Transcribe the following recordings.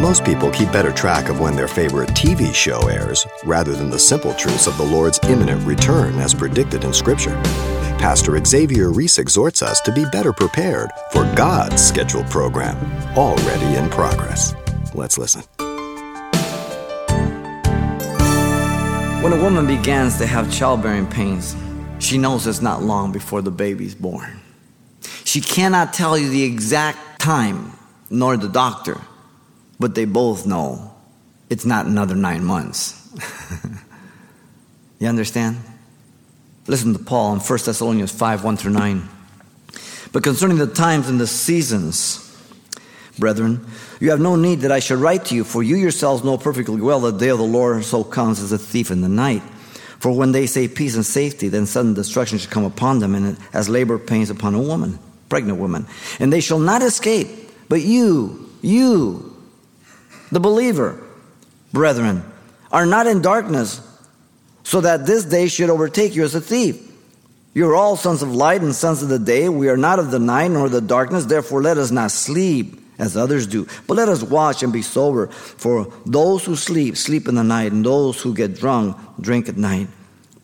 Most people keep better track of when their favorite TV show airs rather than the simple truths of the Lord's imminent return as predicted in Scripture. Pastor Xavier Reese exhorts us to be better prepared for God's scheduled program, already in progress. Let's listen. When a woman begins to have childbearing pains, she knows it's not long before the baby's born. She cannot tell you the exact time, nor the doctor, but they both know it's not another nine months. you understand? Listen to Paul in 1 Thessalonians 5 1 through 9. But concerning the times and the seasons, brethren, you have no need that I should write to you, for you yourselves know perfectly well that the day of the Lord so comes as a thief in the night. For when they say peace and safety, then sudden destruction should come upon them, and as labor pains upon a woman, pregnant woman. And they shall not escape, but you, you, the believer, brethren, are not in darkness, so that this day should overtake you as a thief. You are all sons of light and sons of the day. We are not of the night nor the darkness. Therefore, let us not sleep as others do, but let us watch and be sober. For those who sleep, sleep in the night, and those who get drunk, drink at night.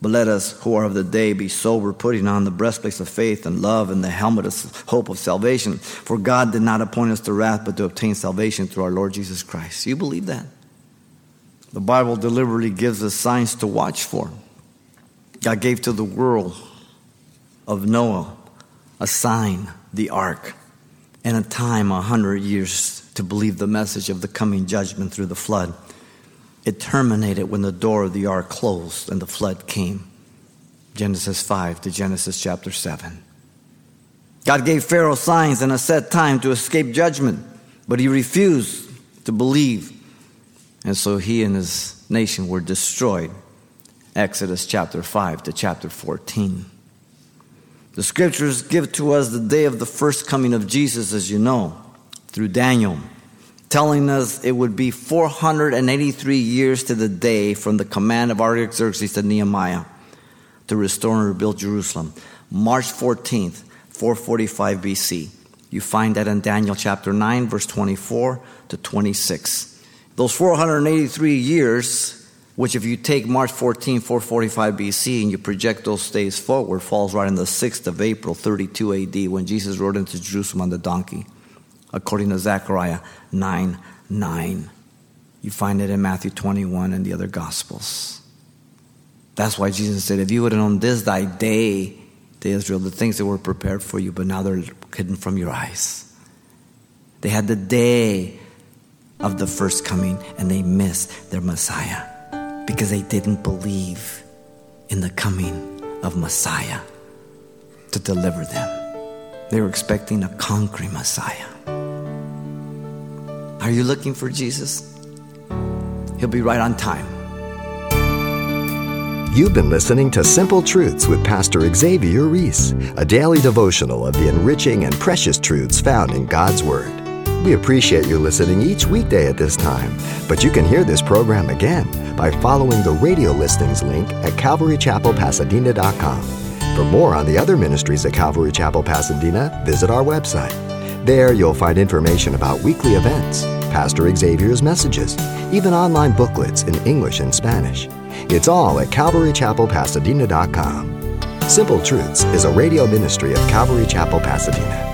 But let us who are of the day be sober, putting on the breastplate of faith and love and the helmet of hope of salvation. For God did not appoint us to wrath, but to obtain salvation through our Lord Jesus Christ. You believe that? The Bible deliberately gives us signs to watch for. God gave to the world of Noah a sign, the ark, and a time, a hundred years, to believe the message of the coming judgment through the flood. It terminated when the door of the ark closed and the flood came. Genesis 5 to Genesis chapter 7. God gave Pharaoh signs and a set time to escape judgment, but he refused to believe. And so he and his nation were destroyed. Exodus chapter 5 to chapter 14. The scriptures give to us the day of the first coming of Jesus, as you know, through Daniel telling us it would be 483 years to the day from the command of Artaxerxes to Nehemiah to restore and rebuild Jerusalem. March 14th, 445 BC. You find that in Daniel chapter 9, verse 24 to 26. Those 483 years, which if you take March 14, 445 BC, and you project those days forward, falls right on the 6th of April, 32 AD, when Jesus rode into Jerusalem on the donkey according to Zechariah 9 9. You find it in Matthew 21 and the other Gospels. That's why Jesus said, If you would have known this thy day, to Israel, the things that were prepared for you, but now they're hidden from your eyes. They had the day of the first coming and they missed their Messiah because they didn't believe in the coming of Messiah to deliver them. They were expecting a conquering Messiah. Are you looking for Jesus? He'll be right on time. You've been listening to Simple Truths with Pastor Xavier Reese, a daily devotional of the enriching and precious truths found in God's Word. We appreciate you listening each weekday at this time, but you can hear this program again by following the radio listings link at CalvaryChapelPasadena.com. For more on the other ministries at Calvary Chapel Pasadena, visit our website there, you'll find information about weekly events, Pastor Xavier's messages, even online booklets in English and Spanish. It's all at CalvaryChapelPasadena.com. Simple Truths is a radio ministry of Calvary Chapel, Pasadena.